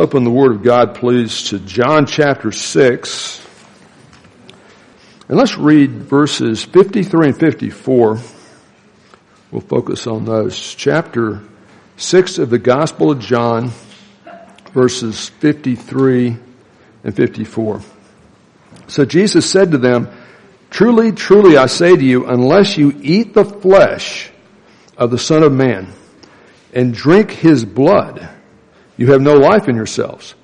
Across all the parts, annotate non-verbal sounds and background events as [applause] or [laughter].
Open the Word of God, please, to John chapter 6. And let's read verses 53 and 54. We'll focus on those. Chapter 6 of the Gospel of John, verses 53 and 54. So Jesus said to them, Truly, truly, I say to you, unless you eat the flesh of the Son of Man and drink his blood, you have no life in yourselves.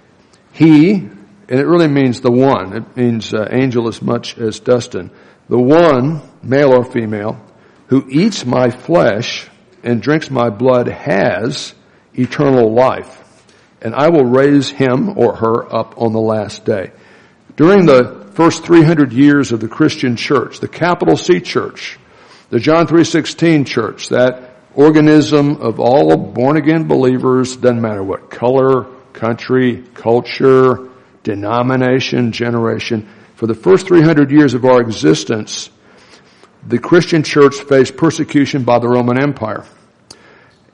He, and it really means the one, it means uh, angel as much as Dustin, the one, male or female, who eats my flesh and drinks my blood has eternal life. And I will raise him or her up on the last day. During the first 300 years of the Christian church, the capital C church, the John 3.16 church, that organism of all born again believers, doesn't matter what color, country, culture, denomination, generation. For the first 300 years of our existence, the Christian church faced persecution by the Roman Empire.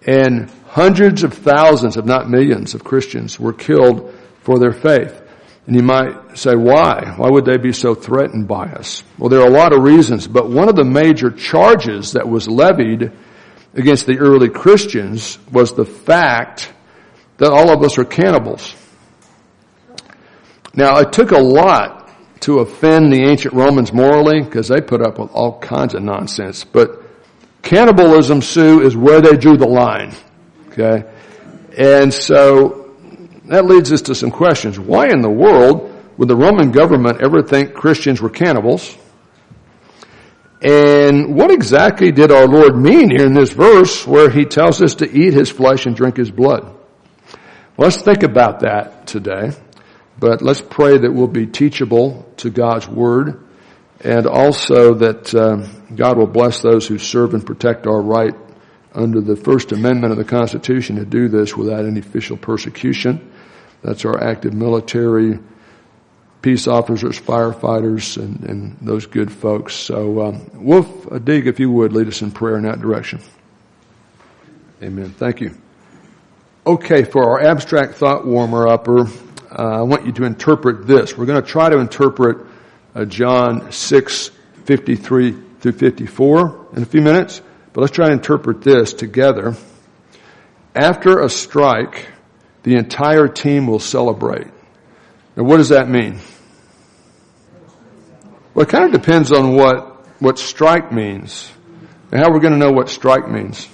And hundreds of thousands, if not millions of Christians were killed for their faith. And you might say, why? Why would they be so threatened by us? Well, there are a lot of reasons, but one of the major charges that was levied against the early Christians was the fact that all of us are cannibals. Now, it took a lot to offend the ancient Romans morally because they put up with all kinds of nonsense. But cannibalism, Sue, is where they drew the line. Okay? And so that leads us to some questions. Why in the world would the Roman government ever think Christians were cannibals? And what exactly did our Lord mean here in this verse where he tells us to eat his flesh and drink his blood? Let's think about that today. But let's pray that we'll be teachable to God's word and also that um, God will bless those who serve and protect our right under the First Amendment of the Constitution to do this without any official persecution. That's our active military, peace officers, firefighters, and, and those good folks. So, um, Wolf Dig, if you would, lead us in prayer in that direction. Amen. Thank you. Okay, for our abstract thought warmer upper, uh, I want you to interpret this. We're going to try to interpret uh, John 6, 53 through 54 in a few minutes, but let's try to interpret this together. After a strike, the entire team will celebrate. Now, what does that mean? Well, it kind of depends on what, what strike means and how are we're going to know what strike means.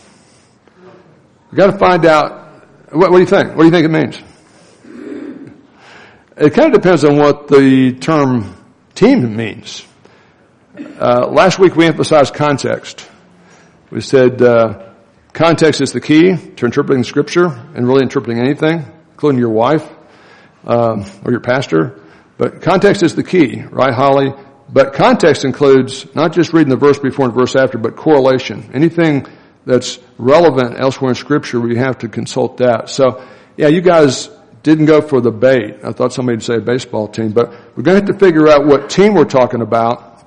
We've got to find out, what, what do you think? What do you think it means? It kind of depends on what the term team means. Uh, last week we emphasized context. We said uh, context is the key to interpreting scripture and really interpreting anything, including your wife um, or your pastor. But context is the key, right, Holly? But context includes not just reading the verse before and verse after, but correlation. Anything that's relevant elsewhere in scripture, we have to consult that. So, yeah, you guys didn't go for the bait. I thought somebody would say baseball team, but we're going to have to figure out what team we're talking about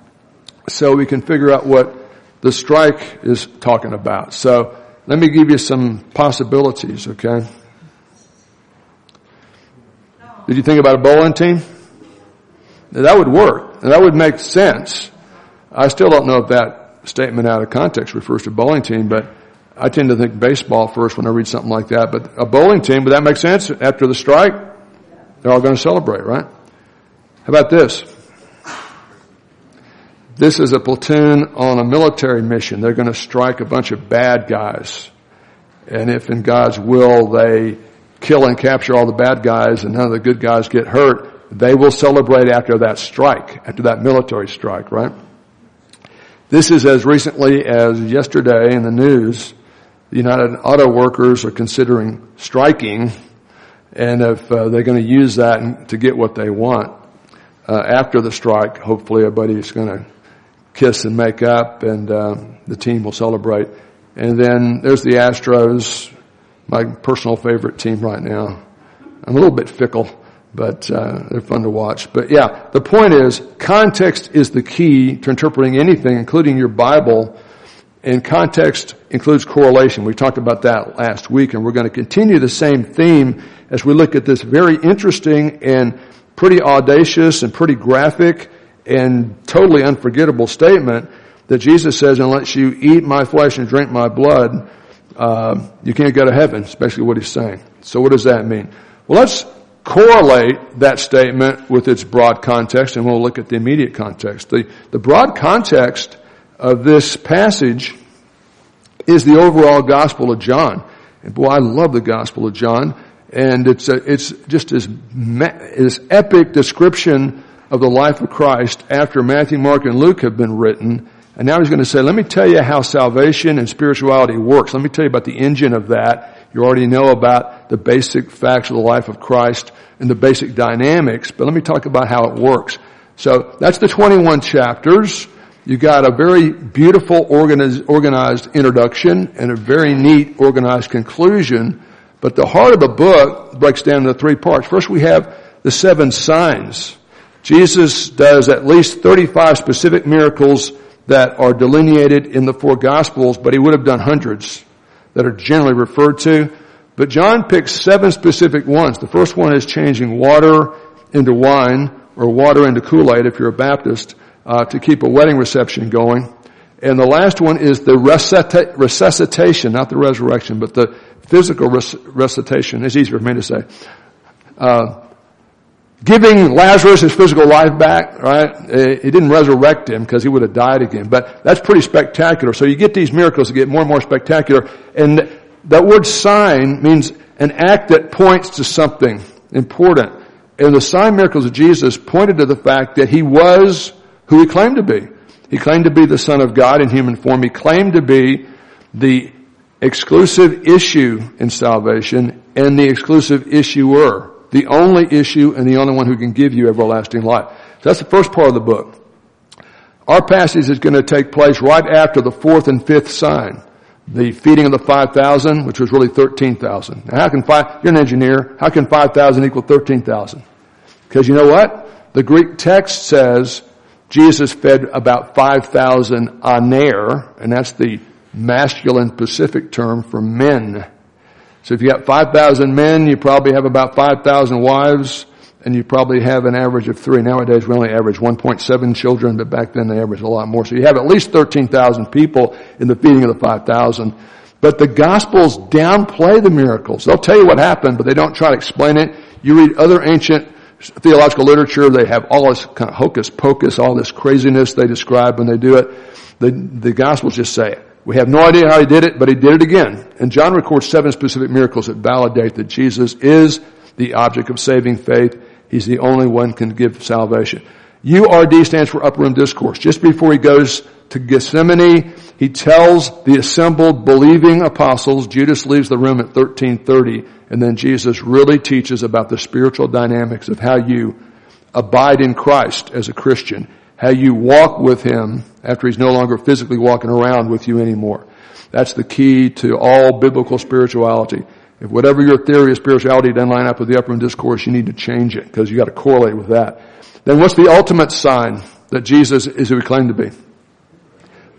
so we can figure out what the strike is talking about. So, let me give you some possibilities, okay? Did you think about a bowling team? That would work. That would make sense. I still don't know if that statement out of context refers to bowling team, but I tend to think baseball first when I read something like that. But a bowling team, would that make sense? After the strike, they're all going to celebrate, right? How about this? This is a platoon on a military mission. They're going to strike a bunch of bad guys. And if in God's will they kill and capture all the bad guys and none of the good guys get hurt, they will celebrate after that strike, after that military strike, right? This is as recently as yesterday in the news, the United Auto Workers are considering striking, and if uh, they're going to use that to get what they want uh, after the strike, hopefully everybody's going to kiss and make up, and uh, the team will celebrate. And then there's the Astros, my personal favorite team right now. I'm a little bit fickle but uh, they're fun to watch. But yeah, the point is, context is the key to interpreting anything, including your Bible. And context includes correlation. We talked about that last week and we're going to continue the same theme as we look at this very interesting and pretty audacious and pretty graphic and totally unforgettable statement that Jesus says, unless you eat my flesh and drink my blood, uh, you can't go to heaven, especially what he's saying. So what does that mean? Well, let's correlate that statement with its broad context and we'll look at the immediate context. The, the broad context of this passage is the overall Gospel of John. And boy, I love the Gospel of John. And it's a, it's just this, this epic description of the life of Christ after Matthew, Mark, and Luke have been written. And now he's going to say, let me tell you how salvation and spirituality works. Let me tell you about the engine of that. You already know about the basic facts of the life of Christ and the basic dynamics, but let me talk about how it works. So that's the 21 chapters. You got a very beautiful organized, organized introduction and a very neat organized conclusion. But the heart of the book breaks down into three parts. First we have the seven signs. Jesus does at least 35 specific miracles that are delineated in the four gospels, but he would have done hundreds that are generally referred to. But John picks seven specific ones. The first one is changing water into wine or water into Kool-Aid if you're a Baptist uh, to keep a wedding reception going. And the last one is the resuscitation, not the resurrection, but the physical res- resuscitation. It's easier for me to say. Uh, giving Lazarus his physical life back, right? Eh, he didn't resurrect him because he would have died again. But that's pretty spectacular. So you get these miracles that get more and more spectacular. And that word sign means an act that points to something important. And the sign miracles of Jesus pointed to the fact that he was who he claimed to be. He claimed to be the Son of God in human form. He claimed to be the exclusive issue in salvation and the exclusive issuer. The only issue and the only one who can give you everlasting life. So that's the first part of the book. Our passage is going to take place right after the fourth and fifth sign. The feeding of the 5,000, which was really 13,000. Now how can five, you're an engineer, how can 5,000 equal 13,000? Because you know what? The Greek text says Jesus fed about 5,000 aner, and that's the masculine Pacific term for men. So if you got 5,000 men, you probably have about 5,000 wives, and you probably have an average of three. Nowadays we only average 1.7 children, but back then they averaged a lot more. So you have at least 13,000 people in the feeding of the 5,000. But the Gospels downplay the miracles. They'll tell you what happened, but they don't try to explain it. You read other ancient theological literature, they have all this kind of hocus pocus, all this craziness they describe when they do it. The, the Gospels just say, we have no idea how he did it, but he did it again. And John records seven specific miracles that validate that Jesus is the object of saving faith. He's the only one can give salvation. URD stands for Upper Room Discourse. Just before he goes to Gethsemane, he tells the assembled believing apostles, Judas leaves the room at 1330, and then Jesus really teaches about the spiritual dynamics of how you abide in Christ as a Christian, how you walk with Him after He's no longer physically walking around with you anymore. That's the key to all biblical spirituality. If whatever your theory of spirituality doesn't line up with the upper room discourse, you need to change it because you got to correlate with that. Then what's the ultimate sign that Jesus is who he claimed to be?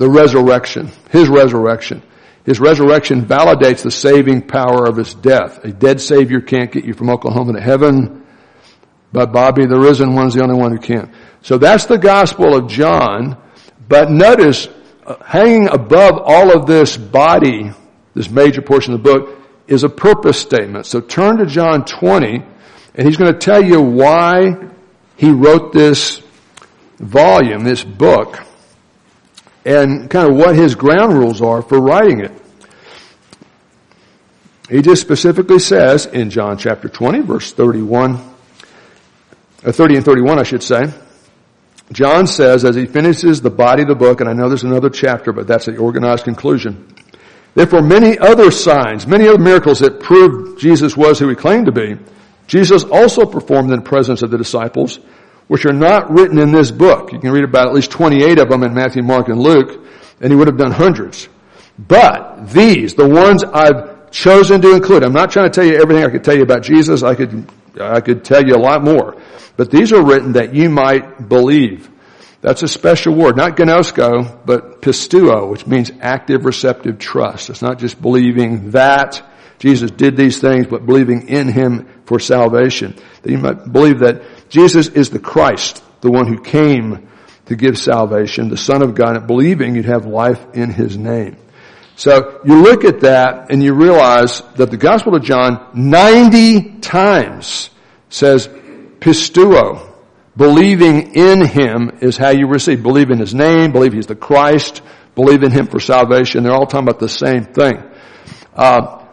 the resurrection, his resurrection. His resurrection validates the saving power of his death. A dead savior can't get you from Oklahoma to heaven, but Bobby, the risen one's the only one who can. So that's the gospel of John, but notice, uh, hanging above all of this body, this major portion of the book, is a purpose statement. So turn to John 20, and he's going to tell you why he wrote this volume, this book and kind of what his ground rules are for writing it. He just specifically says in John chapter 20 verse 31, uh, 30 and 31 I should say, John says as he finishes the body of the book, and I know there's another chapter, but that's the organized conclusion. Therefore many other signs, many other miracles that proved Jesus was who he claimed to be, Jesus also performed in the presence of the disciples, which are not written in this book. You can read about at least 28 of them in Matthew, Mark, and Luke, and he would have done hundreds. But these, the ones I've chosen to include, I'm not trying to tell you everything I could tell you about Jesus. I could, I could tell you a lot more. But these are written that you might believe. That's a special word, not gnosko, but pisteuo, which means active receptive trust. It's not just believing that Jesus did these things, but believing in Him for salvation. That you might believe that Jesus is the Christ, the one who came to give salvation, the Son of God, and believing you'd have life in His name. So you look at that and you realize that the Gospel of John 90 times says pisteuo, Believing in Him is how you receive. Believe in His name, believe He's the Christ, believe in Him for salvation. They're all talking about the same thing. Uh,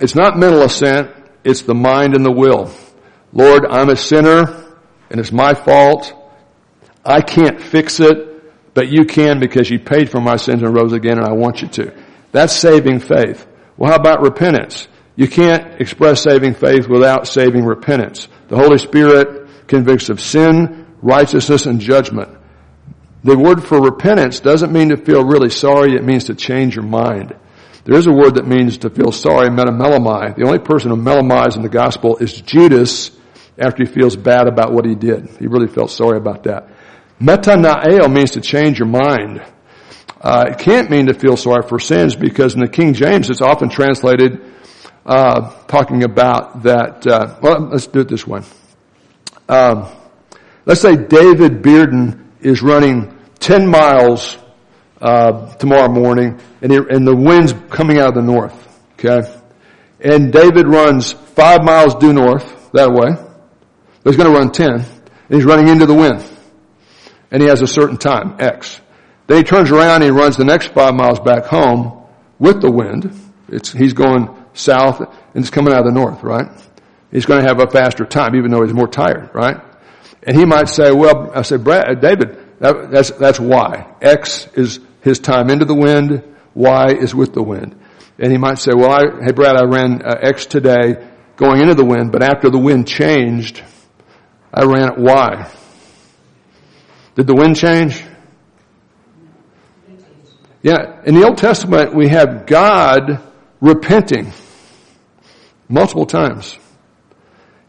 it's not mental assent, it's the mind and the will. Lord, I'm a sinner, and it's my fault. I can't fix it, but you can because you paid for my sins and rose again, and I want you to. That's saving faith. Well, how about repentance? You can't express saving faith without saving repentance. The Holy Spirit convicts of sin, righteousness, and judgment. The word for repentance doesn't mean to feel really sorry, it means to change your mind. There is a word that means to feel sorry, metamelomai. The only person who melamais in the gospel is Judas after he feels bad about what he did. He really felt sorry about that. Metanoeo means to change your mind. Uh, it can't mean to feel sorry for sins because in the King James it's often translated uh, talking about that. Uh, well, let's do it this way. Um, let's say David Bearden is running 10 miles uh, tomorrow morning, and, and the wind's coming out of the north. Okay, and David runs five miles due north that way. But he's going to run 10, and he's running into the wind, and he has a certain time X. Then he turns around and he runs the next five miles back home with the wind. It's, he's going south, and it's coming out of the north, right? He's going to have a faster time, even though he's more tired, right? And he might say, well, I said, Brad, uh, David, that, that's, that's. X is his time into the wind. Y is with the wind. And he might say, well, I, hey, Brad, I ran uh, X today going into the wind, but after the wind changed, I ran at Y. Did the wind change? Yeah. In the Old Testament, we have God repenting multiple times.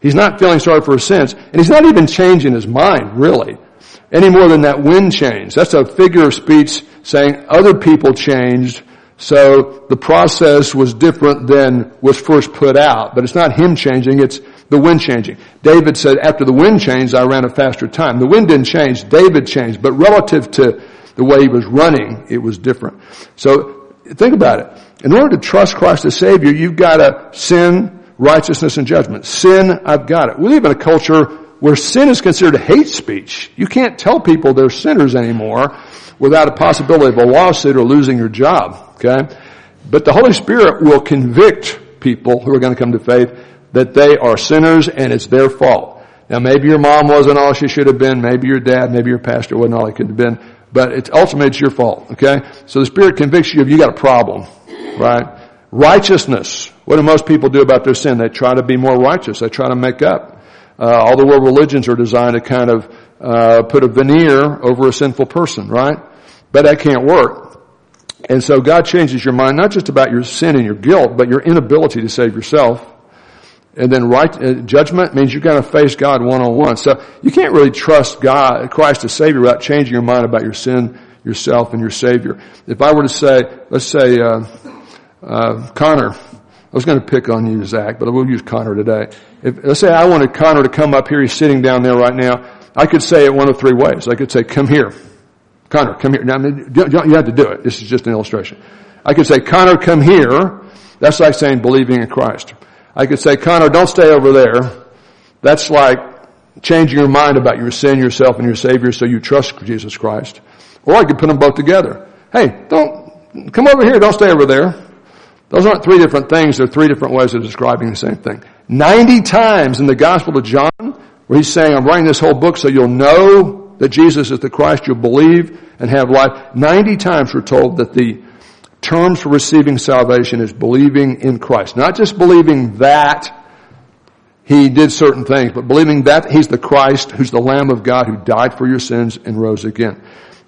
He's not feeling sorry for his sins, and he's not even changing his mind, really, any more than that wind changed. That's a figure of speech saying other people changed, so the process was different than was first put out. But it's not him changing, it's the wind changing. David said, after the wind changed, I ran a faster time. The wind didn't change, David changed, but relative to the way he was running, it was different. So, think about it. In order to trust Christ as Savior, you've got to sin, righteousness and judgment. Sin, I've got it. We live in a culture where sin is considered hate speech. You can't tell people they're sinners anymore without a possibility of a lawsuit or losing your job. Okay? But the Holy Spirit will convict people who are going to come to faith that they are sinners and it's their fault. Now maybe your mom wasn't all she should have been, maybe your dad, maybe your pastor wasn't all he could have been, but it's ultimately it's your fault, okay? So the Spirit convicts you of you got a problem, right? Righteousness. What do most people do about their sin? They try to be more righteous. They try to make up. Uh, all the world religions are designed to kind of uh, put a veneer over a sinful person, right? But that can't work. And so God changes your mind not just about your sin and your guilt, but your inability to save yourself. And then right uh, judgment means you're going to face God one on one. So you can't really trust God, Christ as Savior, without changing your mind about your sin, yourself, and your Savior. If I were to say, let's say. Uh, uh, Connor, I was going to pick on you, Zach, but we'll use Connor today. If, let's say I wanted Connor to come up here. He's sitting down there right now. I could say it one of three ways. I could say, come here. Connor, come here. Now, you have to do it. This is just an illustration. I could say, Connor, come here. That's like saying believing in Christ. I could say, Connor, don't stay over there. That's like changing your mind about your sin, yourself, and your Savior so you trust Jesus Christ. Or I could put them both together. Hey, don't, come over here. Don't stay over there. Those aren't three different things. They're three different ways of describing the same thing. 90 times in the Gospel of John, where he's saying, I'm writing this whole book so you'll know that Jesus is the Christ, you'll believe and have life. 90 times we're told that the terms for receiving salvation is believing in Christ. Not just believing that he did certain things, but believing that he's the Christ, who's the Lamb of God who died for your sins and rose again.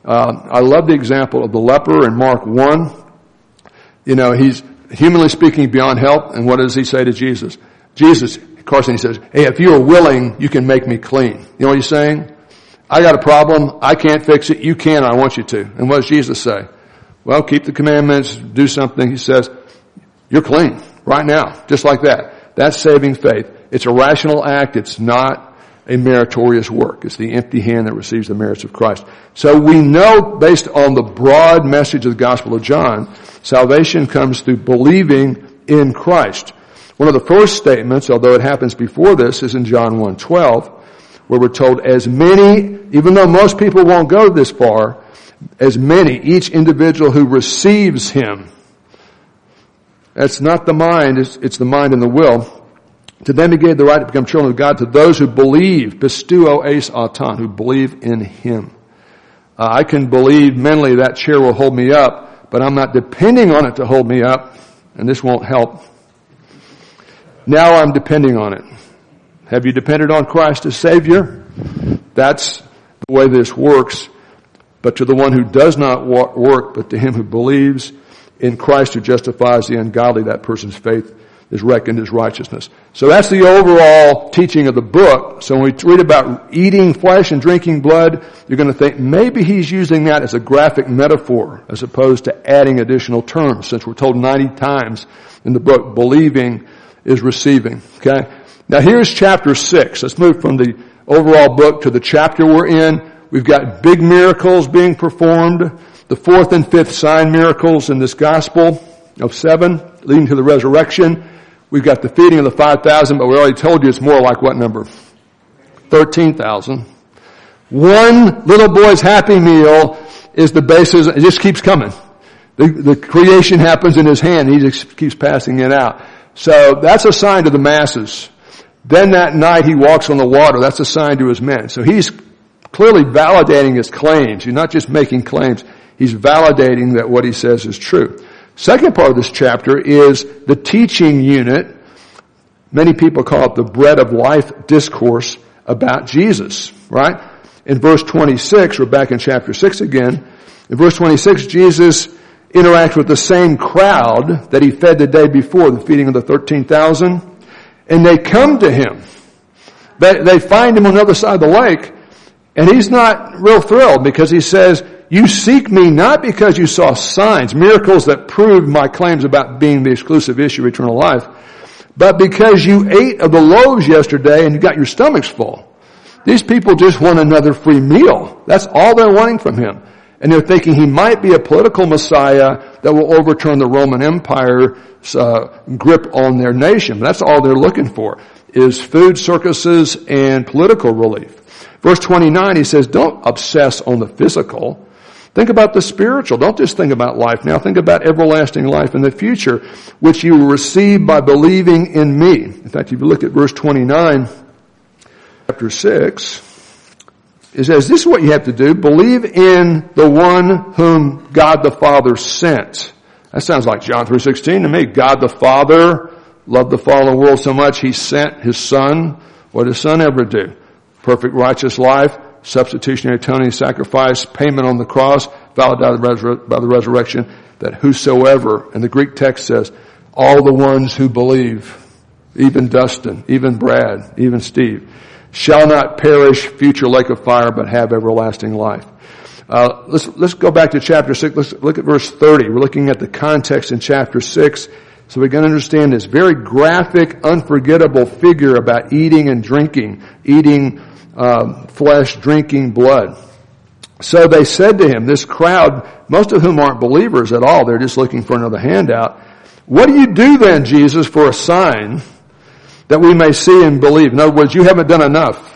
Uh, I love the example of the leper in Mark 1. You know, he's, humanly speaking, beyond help. And what does he say to Jesus? Jesus, Carson, he says, hey, if you are willing, you can make me clean. You know what he's saying? I got a problem. I can't fix it. You can. I want you to. And what does Jesus say? Well, keep the commandments, do something. He says, you're clean right now, just like that. That's saving faith. It's a rational act. It's not a meritorious work. It's the empty hand that receives the merits of Christ. So we know based on the broad message of the Gospel of John, salvation comes through believing in Christ. One of the first statements, although it happens before this, is in John 1.12, where we're told as many, even though most people won't go this far, as many, each individual who receives Him. That's not the mind, it's, it's the mind and the will. To them he gave the right to become children of God to those who believe, pisteuo eis auton, who believe in Him. Uh, I can believe mentally that chair will hold me up, but I'm not depending on it to hold me up, and this won't help. Now I'm depending on it. Have you depended on Christ as Savior? That's the way this works. But to the one who does not work, but to him who believes in Christ who justifies the ungodly, that person's faith is reckoned as righteousness. So that's the overall teaching of the book. So when we read about eating flesh and drinking blood, you're going to think maybe he's using that as a graphic metaphor as opposed to adding additional terms since we're told 90 times in the book believing is receiving. Okay? Now here's chapter 6. Let's move from the overall book to the chapter we're in. We've got big miracles being performed. The fourth and fifth sign miracles in this gospel of seven leading to the resurrection. We've got the feeding of the 5,000, but we already told you it's more like what number? 13,000. One little boy's happy meal is the basis, it just keeps coming. The, the creation happens in his hand, he just keeps passing it out. So that's a sign to the masses. Then that night he walks on the water, that's a sign to his men. So he's clearly validating his claims. He's not just making claims. He's validating that what he says is true. Second part of this chapter is the teaching unit. Many people call it the bread of life discourse about Jesus, right? In verse 26, we're back in chapter 6 again. In verse 26, Jesus interacts with the same crowd that he fed the day before, the feeding of the 13,000, and they come to him. They, they find him on the other side of the lake, and he's not real thrilled because he says, you seek me not because you saw signs, miracles that proved my claims about being the exclusive issue of eternal life, but because you ate of the loaves yesterday and you got your stomachs full. These people just want another free meal. That's all they're wanting from him. And they're thinking he might be a political messiah that will overturn the Roman Empire's uh, grip on their nation. That's all they're looking for, is food, circuses, and political relief. Verse 29, he says, don't obsess on the physical. Think about the spiritual. Don't just think about life now. Think about everlasting life in the future, which you will receive by believing in me. In fact, if you look at verse 29, chapter 6, it says, this is what you have to do. Believe in the one whom God the Father sent. That sounds like John 3.16 to me. God the Father loved the fallen world so much he sent his son. What did his son ever do? Perfect righteous life, substitutionary atoning sacrifice, payment on the cross, validated by the resurrection, that whosoever, and the Greek text says, all the ones who believe, even Dustin, even Brad, even Steve, shall not perish future lake of fire, but have everlasting life. Uh, let's let's go back to chapter six. Let's look at verse thirty. We're looking at the context in chapter six, so we can understand this very graphic, unforgettable figure about eating and drinking, eating um, flesh drinking blood. So they said to him, this crowd, most of whom aren't believers at all, they're just looking for another handout. What do you do then, Jesus, for a sign that we may see and believe? In other words, you haven't done enough.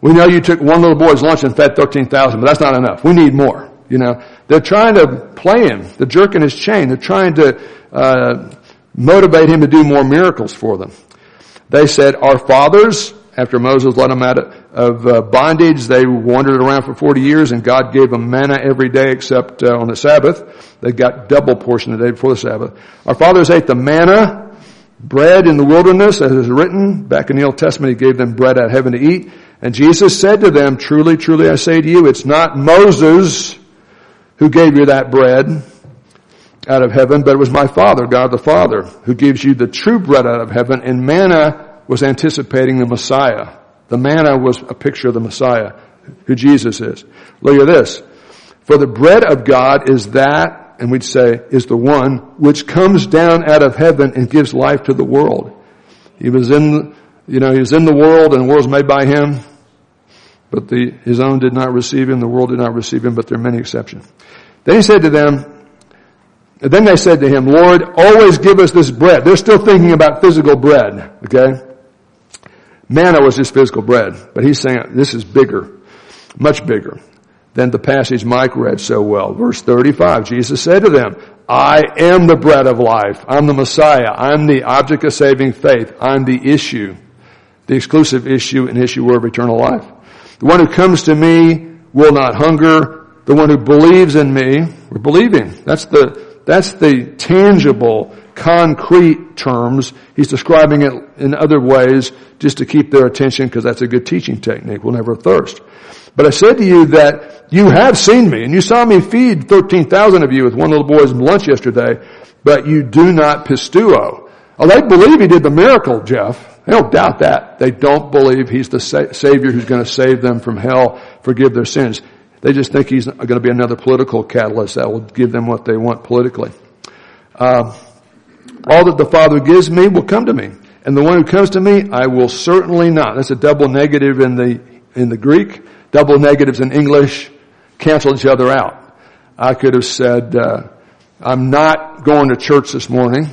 We know you took one little boy's lunch and fed 13,000, but that's not enough. We need more. You know, they're trying to play him. They're jerking his chain. They're trying to uh, motivate him to do more miracles for them. They said, our fathers after Moses led them out of uh, bondage, they wandered around for 40 years and God gave them manna every day except uh, on the Sabbath. They got double portion the day before the Sabbath. Our fathers ate the manna, bread in the wilderness, as is written. Back in the Old Testament, He gave them bread out of heaven to eat. And Jesus said to them, truly, truly I say to you, it's not Moses who gave you that bread out of heaven, but it was my Father, God the Father, who gives you the true bread out of heaven and manna was anticipating the Messiah. The manna was a picture of the Messiah who Jesus is. Look at this. For the bread of God is that, and we'd say, is the one which comes down out of heaven and gives life to the world. He was in, you know, he was in the world and the world was made by him, but the, his own did not receive him, the world did not receive him, but there are many exceptions. Then he said to them, then they said to him, Lord, always give us this bread. They're still thinking about physical bread, okay? Manna was just physical bread, but he's saying this is bigger, much bigger than the passage Mike read so well. Verse 35, Jesus said to them, I am the bread of life. I'm the Messiah. I'm the object of saving faith. I'm the issue, the exclusive issue and issue of eternal life. The one who comes to me will not hunger. The one who believes in me, we're believing. That's the, that's the tangible, concrete terms. He's describing it in other ways just to keep their attention because that's a good teaching technique. We'll never thirst. But I said to you that you have seen me and you saw me feed 13,000 of you with one little boy's lunch yesterday, but you do not pisteuo. Oh, they believe he did the miracle, Jeff. They don't doubt that. They don't believe he's the sa- Savior who's going to save them from hell, forgive their sins. They just think he's going to be another political catalyst that will give them what they want politically. Uh, all that the Father gives me will come to me. And the one who comes to me, I will certainly not. That's a double negative in the, in the Greek. Double negatives in English cancel each other out. I could have said, uh, I'm not going to church this morning.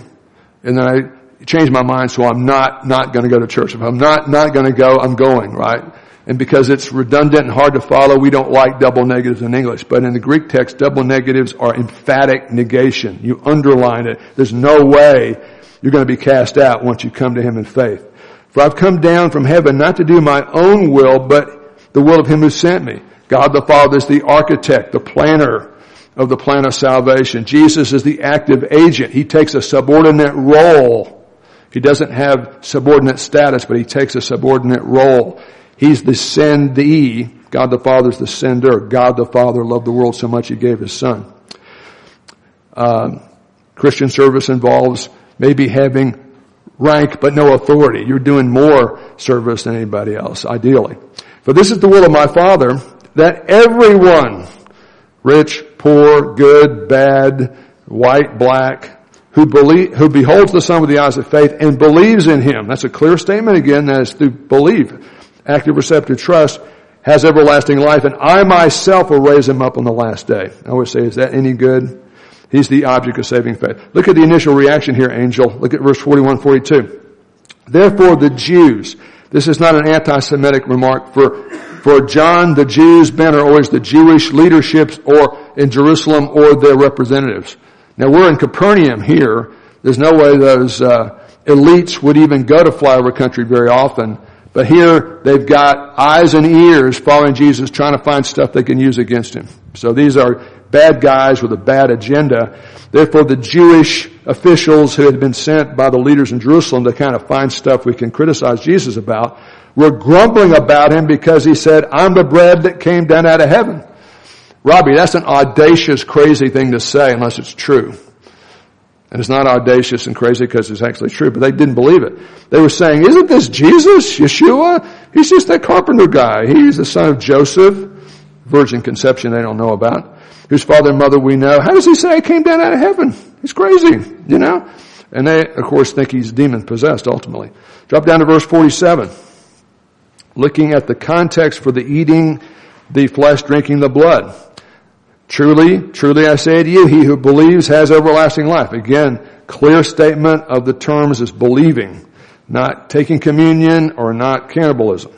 And then I changed my mind, so I'm not, not going to go to church. If I'm not, not going to go, I'm going, right? And because it's redundant and hard to follow, we don't like double negatives in English. But in the Greek text, double negatives are emphatic negation. You underline it. There's no way you're going to be cast out once you come to Him in faith. For I've come down from heaven not to do my own will, but the will of Him who sent me. God the Father is the architect, the planner of the plan of salvation. Jesus is the active agent. He takes a subordinate role. He doesn't have subordinate status, but he takes a subordinate role. He's the sendee. God the Father is the sender. God the Father loved the world so much he gave his son. Um, Christian service involves maybe having rank but no authority. You're doing more service than anybody else, ideally. For this is the will of my Father, that everyone, rich, poor, good, bad, white, black, who believe, who beholds the Son with the eyes of faith and believes in Him. That's a clear statement again, that is through belief active receptive trust, has everlasting life, and I myself will raise him up on the last day. I always say, is that any good? He's the object of saving faith. Look at the initial reaction here, angel. Look at verse 41, 42. Therefore the Jews, this is not an anti-Semitic remark for, for John, the Jews men are always the Jewish leaderships or in Jerusalem or their representatives. Now we're in Capernaum here. There's no way those, uh, elites would even go to flyover country very often. But here they've got eyes and ears following Jesus trying to find stuff they can use against him. So these are bad guys with a bad agenda. Therefore the Jewish officials who had been sent by the leaders in Jerusalem to kind of find stuff we can criticize Jesus about were grumbling about him because he said, I'm the bread that came down out of heaven. Robbie, that's an audacious, crazy thing to say unless it's true. And it's not audacious and crazy because it's actually true, but they didn't believe it. They were saying, isn't this Jesus, Yeshua? He's just that carpenter guy. He's the son of Joseph. Virgin conception they don't know about. Whose father and mother we know. How does he say he came down out of heaven? He's crazy, you know? And they, of course, think he's demon possessed ultimately. Drop down to verse 47. Looking at the context for the eating the flesh, drinking the blood. Truly, truly I say to you, he who believes has everlasting life. Again, clear statement of the terms is believing, not taking communion or not cannibalism.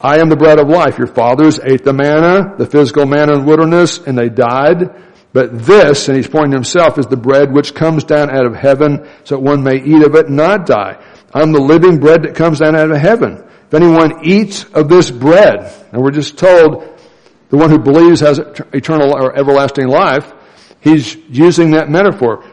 I am the bread of life. Your fathers ate the manna, the physical manna in the wilderness, and they died. But this, and he's pointing himself, is the bread which comes down out of heaven so that one may eat of it and not die. I'm the living bread that comes down out of heaven. If anyone eats of this bread, and we're just told the one who believes has eternal or everlasting life, he's using that metaphor.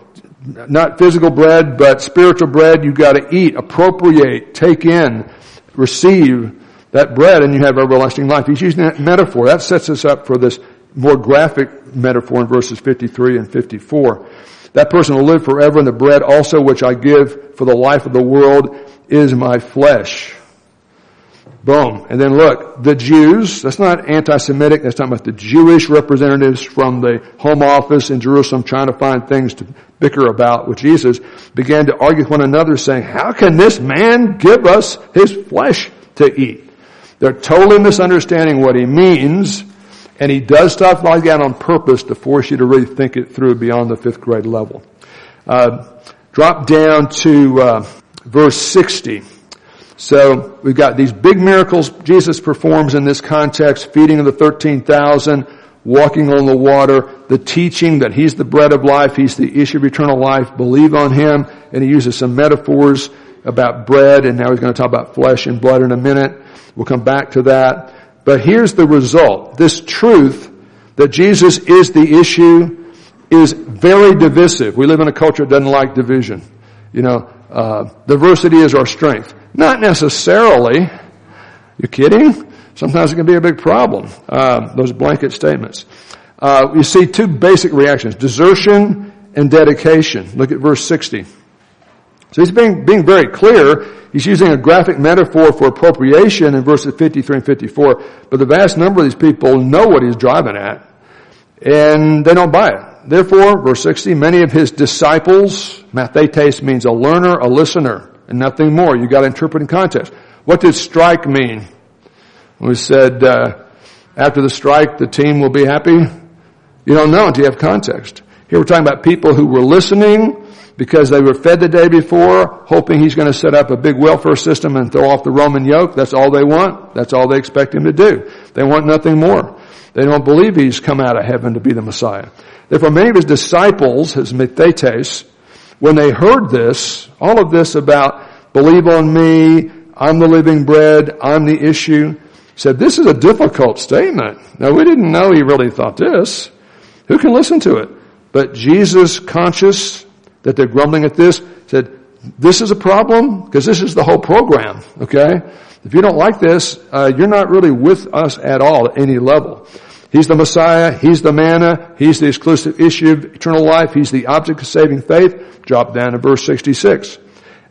Not physical bread, but spiritual bread you've got to eat, appropriate, take in, receive that bread and you have everlasting life. He's using that metaphor. That sets us up for this more graphic metaphor in verses 53 and 54. That person will live forever and the bread also which I give for the life of the world is my flesh. Boom. And then look, the Jews, that's not anti-Semitic, that's talking about the Jewish representatives from the home office in Jerusalem trying to find things to bicker about with Jesus, began to argue with one another saying, how can this man give us his flesh to eat? They're totally misunderstanding what he means, and he does stuff like that on purpose to force you to really think it through beyond the fifth grade level. Uh, drop down to uh, verse 60. So we've got these big miracles Jesus performs in this context, feeding of the 13,000, walking on the water, the teaching that He's the bread of life, He's the issue of eternal life, believe on Him, and He uses some metaphors about bread, and now He's going to talk about flesh and blood in a minute. We'll come back to that. But here's the result. This truth that Jesus is the issue is very divisive. We live in a culture that doesn't like division. You know, uh, diversity is our strength. Not necessarily. You kidding? Sometimes it can be a big problem. Uh, those blanket statements. Uh, you see two basic reactions: desertion and dedication. Look at verse sixty. So he's being being very clear. He's using a graphic metaphor for appropriation in verses 53 and 54, but the vast number of these people know what he's driving at, and they don't buy it. Therefore, verse 60, many of his disciples, mathetes means a learner, a listener, and nothing more. You got to interpret in context. What did strike mean? We said uh, after the strike, the team will be happy. You don't know until you have context. Here we're talking about people who were listening because they were fed the day before, hoping he's going to set up a big welfare system and throw off the Roman yoke. That's all they want. That's all they expect him to do. They want nothing more. They don't believe he's come out of heaven to be the Messiah. Therefore, many of his disciples, his mathetes, when they heard this, all of this about believe on me, I'm the living bread, I'm the issue, said this is a difficult statement. Now we didn't know he really thought this. Who can listen to it? But Jesus, conscious that they're grumbling at this, said, this is a problem because this is the whole program, okay? If you don't like this, uh, you're not really with us at all at any level. He's the Messiah. He's the manna. He's the exclusive issue of eternal life. He's the object of saving faith. Drop down to verse 66.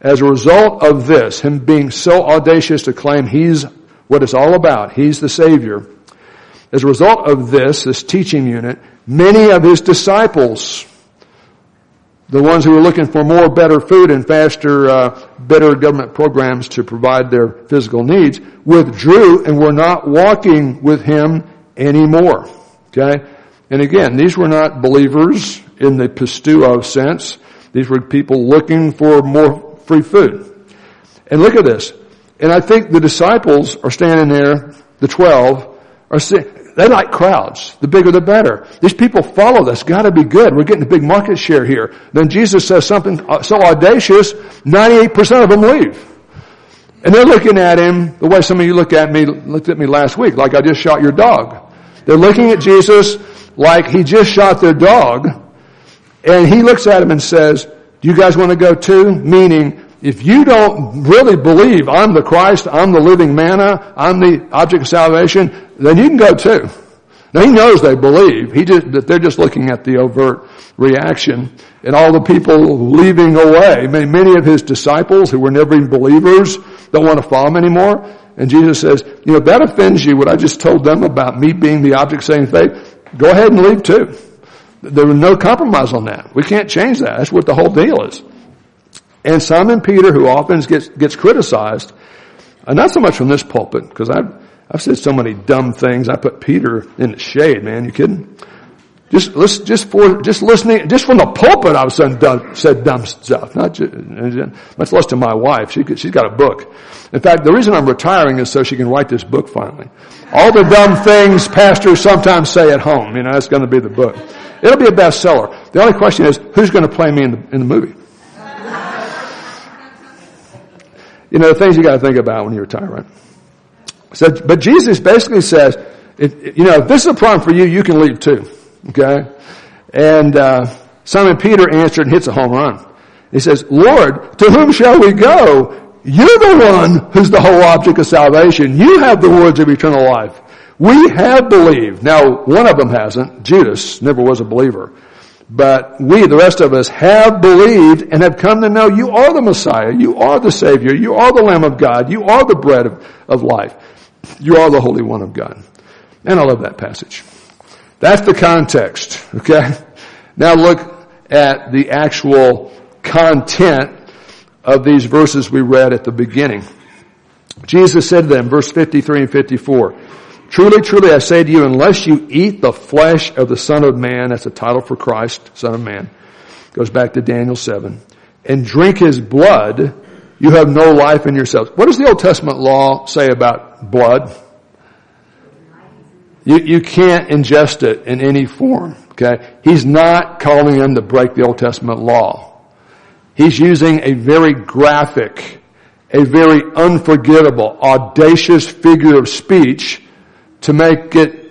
As a result of this, him being so audacious to claim he's what it's all about, he's the Savior. As a result of this, this teaching unit, many of his disciples the ones who were looking for more better food and faster, uh, better government programs to provide their physical needs withdrew and were not walking with him anymore. Okay? And again, these were not believers in the pisteuo sense. These were people looking for more free food. And look at this. And I think the disciples are standing there, the twelve, are saying, they like crowds. The bigger the better. These people follow this. Got to be good. We're getting a big market share here. Then Jesus says something uh, so audacious, 98% of them leave. And they're looking at him the way some of you look at me, looked at me last week, like I just shot your dog. They're looking at Jesus like he just shot their dog. And he looks at him and says, do you guys want to go too? Meaning, if you don't really believe I'm the Christ, I'm the living manna, I'm the object of salvation, then you can go too. Now he knows they believe. He just, that they're just looking at the overt reaction and all the people leaving away. Many, of his disciples who were never even believers don't want to follow him anymore. And Jesus says, you know, that offends you what I just told them about me being the object of saving faith. Go ahead and leave too. There was no compromise on that. We can't change that. That's what the whole deal is. And Simon Peter, who often gets, gets criticized, and not so much from this pulpit, because I've, I've said so many dumb things. I put Peter in the shade, man. You kidding? Just listen, just for, just listening, just from the pulpit I've said dumb, said dumb stuff. Not just, much less to my wife. She, she's got a book. In fact, the reason I'm retiring is so she can write this book finally. All the dumb things pastors sometimes say at home, you know, that's going to be the book. It'll be a bestseller. The only question is, who's going to play me in the, in the movie? You know, the things you got to think about when you retire, right? So, but Jesus basically says, if, you know, if this is a problem for you, you can leave too. Okay? And, uh, Simon Peter answered and hits a home run. He says, Lord, to whom shall we go? You're the one who's the whole object of salvation. You have the words of eternal life. We have believed. Now, one of them hasn't. Judas never was a believer. But we, the rest of us, have believed and have come to know you are the Messiah. You are the Savior. You are the Lamb of God. You are the bread of, of life. You are the Holy One of God. And I love that passage. That's the context, okay? Now look at the actual content of these verses we read at the beginning. Jesus said to them, verse 53 and 54, Truly, truly, I say to you, unless you eat the flesh of the Son of Man, that's a title for Christ, Son of Man, goes back to Daniel 7, and drink his blood, you have no life in yourselves. What does the Old Testament law say about blood? You, you can't ingest it in any form, okay? He's not calling them to break the Old Testament law. He's using a very graphic, a very unforgettable, audacious figure of speech to make it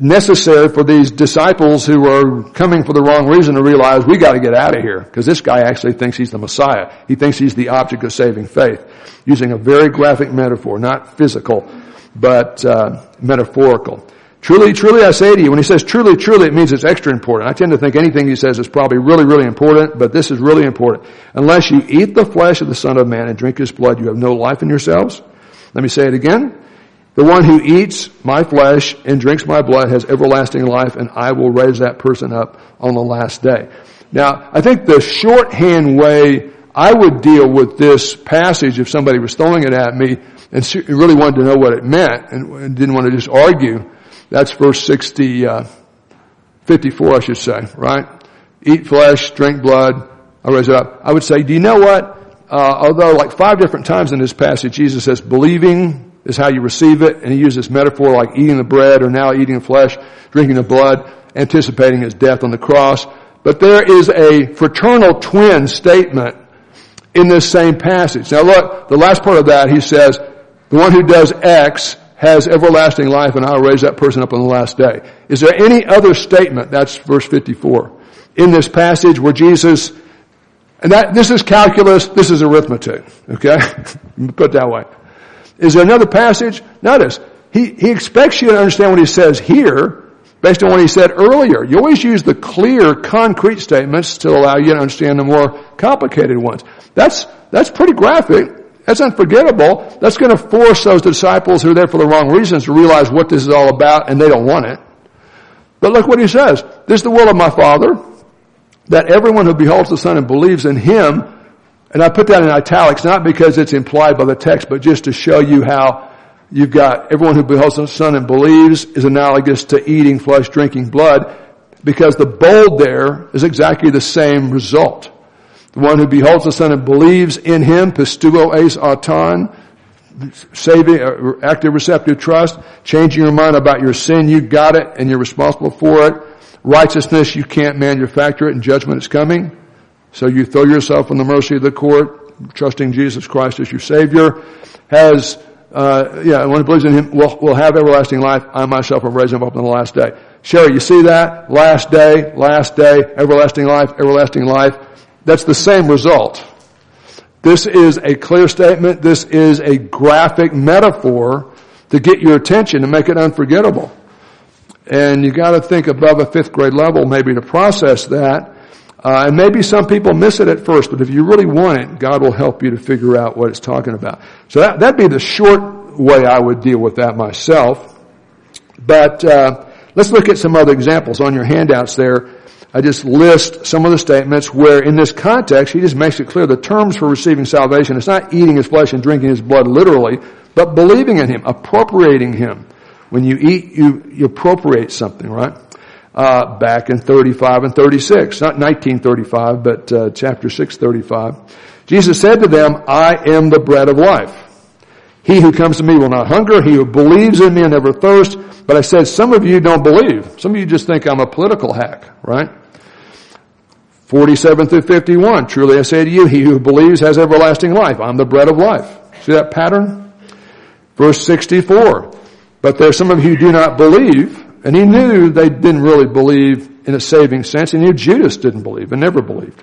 necessary for these disciples who are coming for the wrong reason to realize we got to get out of here because this guy actually thinks he's the Messiah. He thinks he's the object of saving faith, using a very graphic metaphor, not physical, but uh, metaphorical. Truly, truly, I say to you, when he says truly, truly, it means it's extra important. I tend to think anything he says is probably really, really important, but this is really important. Unless you eat the flesh of the Son of Man and drink his blood, you have no life in yourselves. Let me say it again. The one who eats my flesh and drinks my blood has everlasting life, and I will raise that person up on the last day. Now, I think the shorthand way I would deal with this passage if somebody was throwing it at me and really wanted to know what it meant and didn't want to just argue, that's verse 60, uh, 54, I should say, right? Eat flesh, drink blood, I raise it up. I would say, do you know what? Uh, although like five different times in this passage, Jesus says, believing, is how you receive it. And he uses metaphor like eating the bread or now eating the flesh, drinking the blood, anticipating his death on the cross. But there is a fraternal twin statement in this same passage. Now look, the last part of that, he says, the one who does X has everlasting life and I'll raise that person up on the last day. Is there any other statement, that's verse 54, in this passage where Jesus, and that, this is calculus, this is arithmetic, okay? [laughs] Put that way. Is there another passage? Notice, he, he expects you to understand what he says here based on what he said earlier. You always use the clear, concrete statements to allow you to understand the more complicated ones. That's, that's pretty graphic. That's unforgettable. That's going to force those disciples who are there for the wrong reasons to realize what this is all about and they don't want it. But look what he says. This is the will of my Father, that everyone who beholds the Son and believes in Him and I put that in italics not because it's implied by the text, but just to show you how you've got everyone who beholds the Son and believes is analogous to eating flesh, drinking blood, because the bold there is exactly the same result. The one who beholds the Son and believes in Him, pisteuo eis auton, saving, uh, active receptive trust, changing your mind about your sin, you got it and you're responsible for it. Righteousness, you can't manufacture it and judgment is coming. So you throw yourself in the mercy of the court, trusting Jesus Christ as your Savior, has, uh, yeah, one who believes in Him will, will have everlasting life. I myself will raise Him up on the last day. Sherry, you see that? Last day, last day, everlasting life, everlasting life. That's the same result. This is a clear statement. This is a graphic metaphor to get your attention and make it unforgettable. And you gotta think above a fifth grade level maybe to process that. Uh, and maybe some people miss it at first, but if you really want it, God will help you to figure out what it's talking about. So that, that'd be the short way I would deal with that myself. But uh, let's look at some other examples on your handouts there. I just list some of the statements where in this context, he just makes it clear the terms for receiving salvation. It's not eating his flesh and drinking his blood literally, but believing in him, appropriating him. When you eat, you, you appropriate something, right? Uh, back in 35 and 36. Not 1935, but uh, chapter 6, 35. Jesus said to them, I am the bread of life. He who comes to me will not hunger. He who believes in me will never thirst. But I said, some of you don't believe. Some of you just think I'm a political hack, right? 47 through 51. Truly I say to you, he who believes has everlasting life. I'm the bread of life. See that pattern? Verse 64. But there are some of you who do not believe. And he knew they didn't really believe in a saving sense. He knew Judas didn't believe and never believed.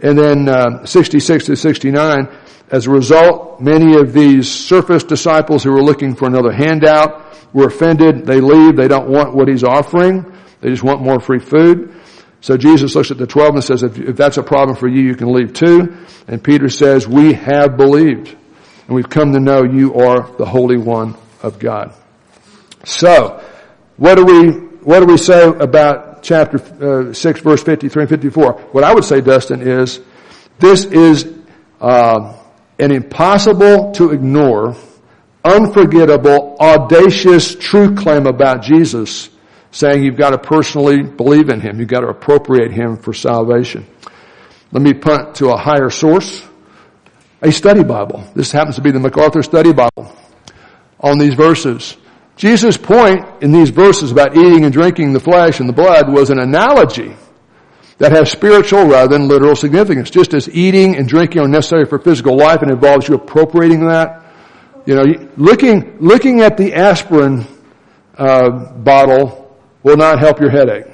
And then uh, 66 to 69, as a result, many of these surface disciples who were looking for another handout were offended. They leave. They don't want what he's offering. They just want more free food. So Jesus looks at the 12 and says, if, if that's a problem for you, you can leave too. And Peter says, we have believed and we've come to know you are the Holy One of God. So, what do we, what do we say about chapter uh, 6 verse 53 and 54? What I would say, Dustin, is this is uh, an impossible to ignore, unforgettable, audacious, true claim about Jesus saying you've got to personally believe in Him. You've got to appropriate Him for salvation. Let me punt to a higher source. A study Bible. This happens to be the MacArthur Study Bible on these verses. Jesus' point in these verses about eating and drinking the flesh and the blood was an analogy that has spiritual rather than literal significance. Just as eating and drinking are necessary for physical life and involves you appropriating that, you know, looking, looking at the aspirin uh, bottle will not help your headache.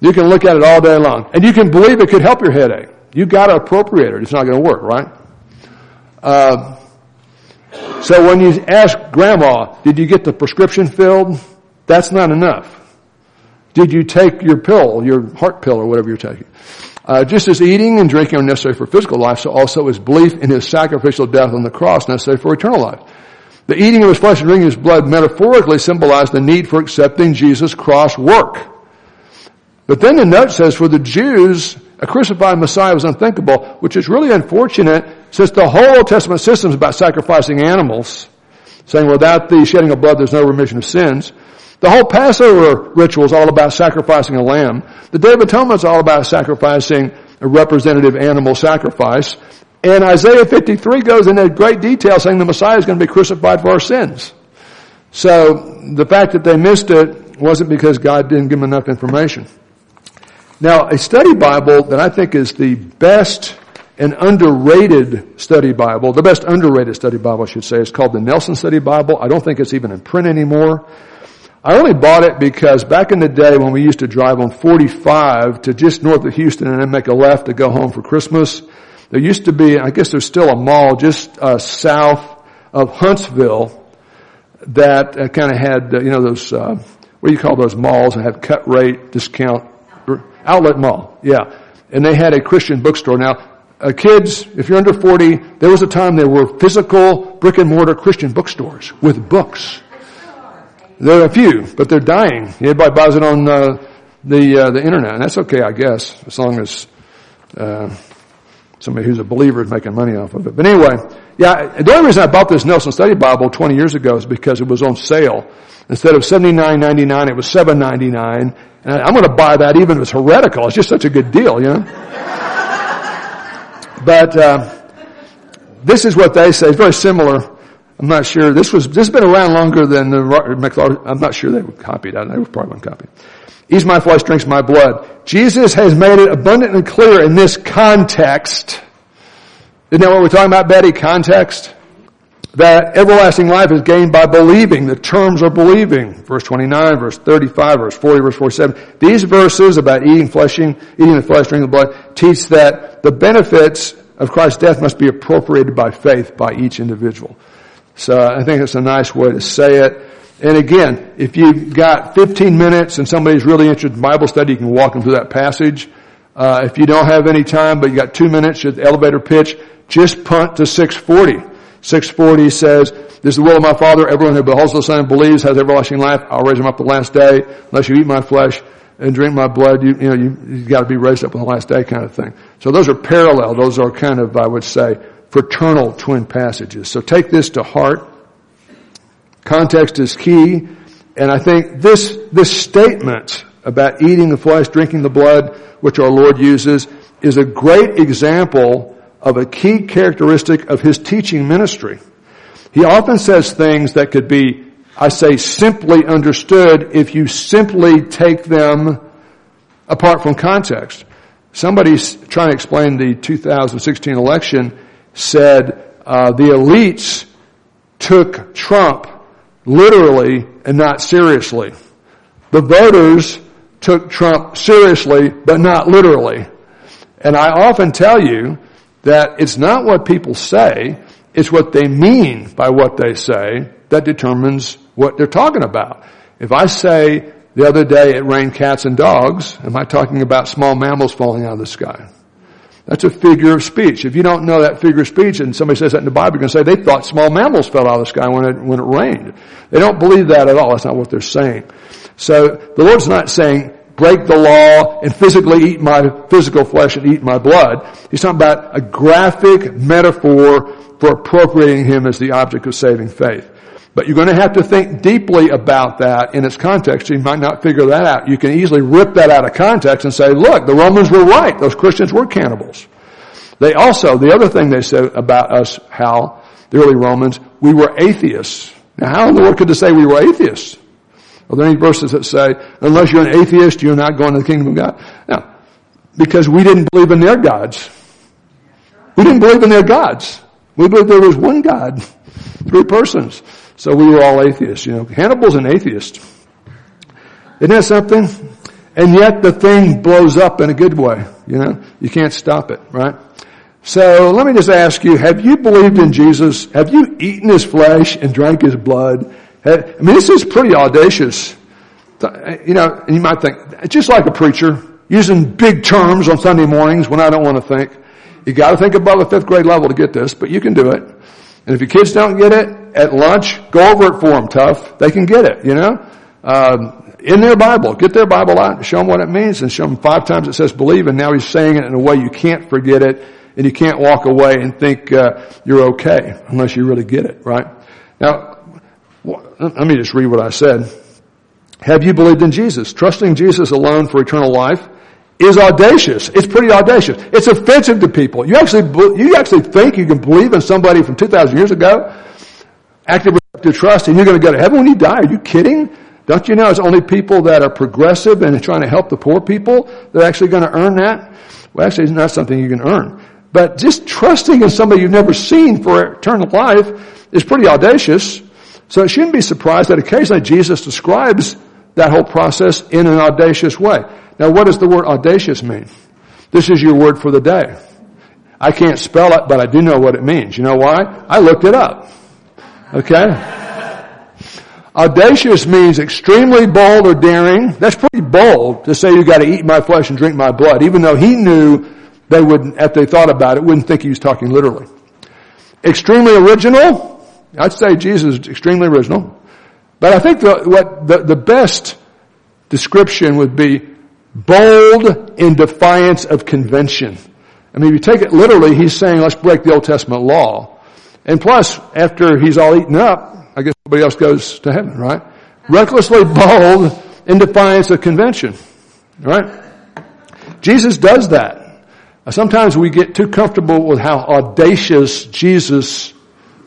You can look at it all day long. And you can believe it could help your headache. You've got to appropriate it. It's not going to work, right? Uh, so when you ask grandma, did you get the prescription filled? That's not enough. Did you take your pill, your heart pill or whatever you're taking? Uh, just as eating and drinking are necessary for physical life, so also is belief in his sacrificial death on the cross necessary for eternal life. The eating of his flesh and drinking his blood metaphorically symbolized the need for accepting Jesus' cross work. But then the note says for the Jews, a crucified Messiah was unthinkable, which is really unfortunate since the whole Old Testament system is about sacrificing animals, saying without the shedding of blood there's no remission of sins. The whole Passover ritual is all about sacrificing a lamb. The Day of Atonement is all about sacrificing a representative animal sacrifice. And Isaiah 53 goes into great detail saying the Messiah is going to be crucified for our sins. So the fact that they missed it wasn't because God didn't give them enough information. Now, a study Bible that I think is the best and underrated study Bible, the best underrated study Bible, I should say, is called the Nelson Study Bible. I don't think it's even in print anymore. I only bought it because back in the day when we used to drive on 45 to just north of Houston and then make a left to go home for Christmas, there used to be, I guess there's still a mall just uh, south of Huntsville that uh, kind of had, uh, you know, those, uh, what do you call those malls that have cut rate discount? Outlet mall, yeah. And they had a Christian bookstore. Now, uh, kids, if you're under 40, there was a time there were physical brick and mortar Christian bookstores with books. There are a few, but they're dying. Everybody buys it on uh, the uh, the internet, and that's okay, I guess, as long as uh, somebody who's a believer is making money off of it. But anyway, yeah, the only reason I bought this Nelson Study Bible 20 years ago is because it was on sale. Instead of $79.99, it was $7.99. And I'm going to buy that even if it's heretical. It's just such a good deal, you know? But, uh, this is what they say. It's very similar. I'm not sure. This was, this has been around longer than the. I'm not sure they were copied. I, they were probably one copy. Eats my flesh, drinks my blood. Jesus has made it abundantly clear in this context. Isn't that what we're talking about, Betty? Context? That everlasting life is gained by believing. The terms are believing. Verse 29, verse 35, verse 40, verse 47. These verses about eating fleshing, eating the flesh, drinking the blood, teach that the benefits of Christ's death must be appropriated by faith by each individual. So I think it's a nice way to say it. And again, if you've got 15 minutes and somebody's really interested in Bible study, you can walk them through that passage. Uh, if you don't have any time, but you got two minutes, the elevator pitch, just punt to 640. 640 says, this is the will of my Father. Everyone who beholds the Son and believes has everlasting life. I'll raise him up the last day. Unless you eat my flesh and drink my blood, you, you know, you, you got to be raised up on the last day kind of thing. So those are parallel. Those are kind of, I would say, fraternal twin passages. So take this to heart. Context is key. And I think this, this statement about eating the flesh, drinking the blood, which our Lord uses, is a great example of a key characteristic of His teaching ministry. He often says things that could be, I say, simply understood if you simply take them apart from context. Somebody's trying to explain the 2016 election said uh, the elites took Trump literally and not seriously. The voters took Trump seriously, but not literally. And I often tell you that it's not what people say, it's what they mean by what they say that determines what they're talking about. If I say The other day it rained cats and dogs. Am I talking about small mammals falling out of the sky? That's a figure of speech. If you don't know that figure of speech and somebody says that in the Bible, you're going to say they thought small mammals fell out of the sky when it, when it rained. They don't believe that at all. That's not what they're saying. So the Lord's not saying break the law and physically eat my physical flesh and eat my blood. He's talking about a graphic metaphor for appropriating him as the object of saving faith. But you're going to have to think deeply about that in its context. You might not figure that out. You can easily rip that out of context and say, look, the Romans were right. Those Christians were cannibals. They also, the other thing they said about us, Hal, the early Romans, we were atheists. Now how in the world could they say we were atheists? Are there any verses that say, unless you're an atheist, you're not going to the kingdom of God? No. Because we didn't believe in their gods. We didn't believe in their gods. We believed there was one God, three persons. So we were all atheists, you know. Hannibal's an atheist. Isn't that something? And yet the thing blows up in a good way, you know. You can't stop it, right? So let me just ask you, have you believed in Jesus? Have you eaten his flesh and drank his blood? I mean, this is pretty audacious. You know, and you might think, just like a preacher, using big terms on Sunday mornings when I don't want to think. You gotta think above a fifth grade level to get this, but you can do it. And if your kids don't get it, at lunch, go over it for them tough. They can get it, you know? Um, in their Bible. Get their Bible out and show them what it means and show them five times it says believe and now he's saying it in a way you can't forget it and you can't walk away and think uh, you're okay unless you really get it, right? Now, let me just read what I said. Have you believed in Jesus? Trusting Jesus alone for eternal life is audacious. It's pretty audacious. It's offensive to people. You actually, you actually think you can believe in somebody from 2,000 years ago, active to trust, and you're going to go to heaven when you die. Are you kidding? Don't you know it's only people that are progressive and trying to help the poor people that are actually going to earn that? Well, actually, it's not something you can earn. But just trusting in somebody you've never seen for eternal life is pretty audacious. So it shouldn't be surprised that occasionally Jesus describes that whole process in an audacious way. Now what does the word audacious mean? This is your word for the day. I can't spell it, but I do know what it means. You know why? I looked it up. Okay? Audacious means extremely bold or daring. That's pretty bold to say you gotta eat my flesh and drink my blood, even though he knew they wouldn't, if they thought about it, wouldn't think he was talking literally. Extremely original. I'd say Jesus is extremely original. But I think the, what the, the best description would be bold in defiance of convention. I mean, if you take it literally, he's saying, let's break the Old Testament law. And plus, after he's all eaten up, I guess nobody else goes to heaven, right? Recklessly bold in defiance of convention, right? Jesus does that. Sometimes we get too comfortable with how audacious Jesus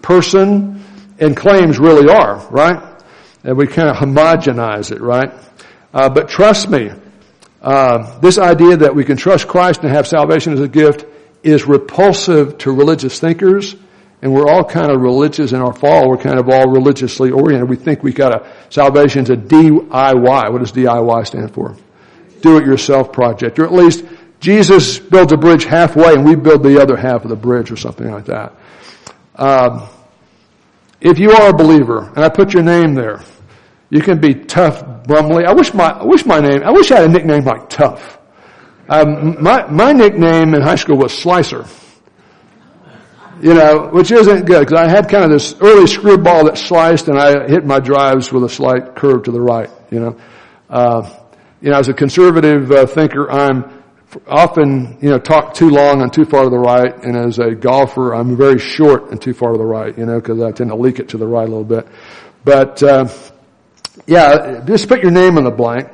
person and claims really are, right? And we kind of homogenize it, right? Uh, but trust me, uh, this idea that we can trust Christ and have salvation as a gift is repulsive to religious thinkers, and we're all kind of religious in our fall. We're kind of all religiously oriented. We think we got a salvation's a DIY. What does DIY stand for? Do it yourself project, or at least Jesus builds a bridge halfway, and we build the other half of the bridge, or something like that. Um, if you are a believer, and I put your name there, you can be tough Brumley. I wish my, I wish my name, I wish I had a nickname like Tough. Um, my, my nickname in high school was Slicer. You know, which isn't good because I had kind of this early screwball that sliced and I hit my drives with a slight curve to the right, you know. Uh, you know, as a conservative uh, thinker, I'm often, you know, talk too long and too far to the right. And as a golfer, I'm very short and too far to the right, you know, because I tend to leak it to the right a little bit. But, uh, yeah, just put your name in the blank.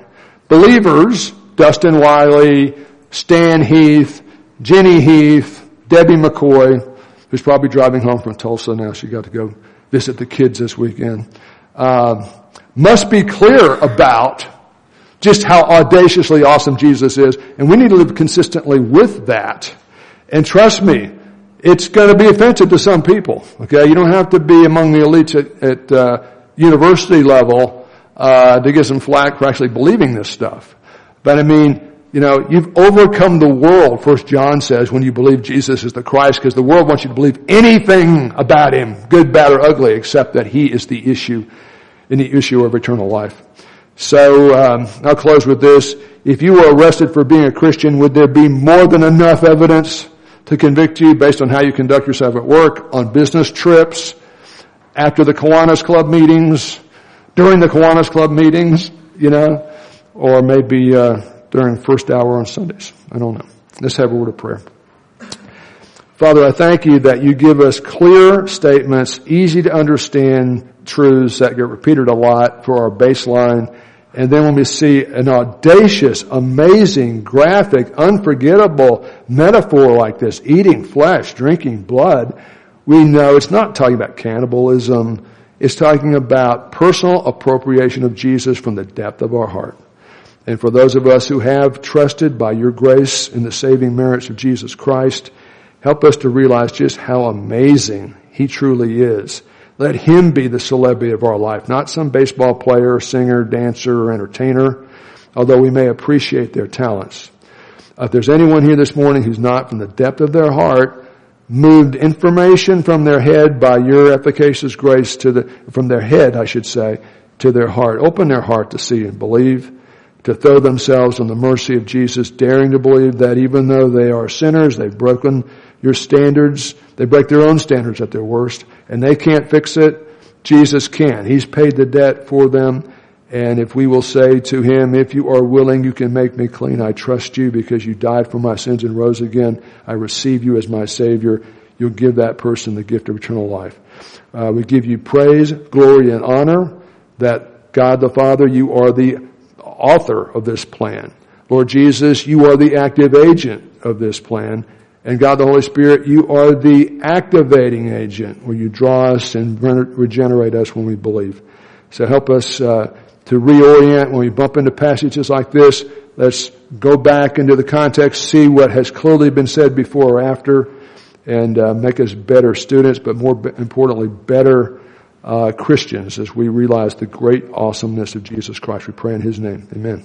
Believers, Dustin Wiley, Stan Heath, Jenny Heath, Debbie McCoy, who's probably driving home from Tulsa now. She got to go visit the kids this weekend. Uh, must be clear about just how audaciously awesome Jesus is. And we need to live consistently with that. And trust me, it's going to be offensive to some people. Okay, you don't have to be among the elites at, at uh, university level uh, to get some flack for actually believing this stuff. But I mean, you know, you've overcome the world, First John says, when you believe Jesus is the Christ, because the world wants you to believe anything about Him, good, bad, or ugly, except that He is the issue, in the issue of eternal life. So um, I'll close with this. If you were arrested for being a Christian, would there be more than enough evidence to convict you based on how you conduct yourself at work, on business trips, after the Kiwanis Club meetings, during the Kiwanis Club meetings, you know, or maybe uh, during first hour on Sundays? I don't know. Let's have a word of prayer. Father, I thank you that you give us clear statements, easy to understand truths that get repeated a lot for our baseline. And then when we see an audacious, amazing, graphic, unforgettable metaphor like this, eating flesh, drinking blood, we know it's not talking about cannibalism. It's talking about personal appropriation of Jesus from the depth of our heart. And for those of us who have trusted by your grace in the saving merits of Jesus Christ, Help us to realize just how amazing He truly is. Let Him be the celebrity of our life, not some baseball player, singer, dancer, or entertainer, although we may appreciate their talents. Uh, if there's anyone here this morning who's not from the depth of their heart moved information from their head by your efficacious grace to the, from their head, I should say, to their heart. Open their heart to see and believe to throw themselves on the mercy of Jesus, daring to believe that even though they are sinners, they've broken your standards, they break their own standards at their worst, and they can't fix it, Jesus can. He's paid the debt for them, and if we will say to Him, if you are willing, you can make me clean, I trust you because you died for my sins and rose again, I receive you as my Savior, you'll give that person the gift of eternal life. Uh, we give you praise, glory, and honor that God the Father, you are the author of this plan. Lord Jesus, you are the active agent of this plan. And God the Holy Spirit, you are the activating agent where you draw us and regenerate us when we believe. So help us uh, to reorient when we bump into passages like this. Let's go back into the context, see what has clearly been said before or after, and uh, make us better students, but more importantly, better uh, Christians as we realize the great awesomeness of Jesus Christ. We pray in His name. Amen.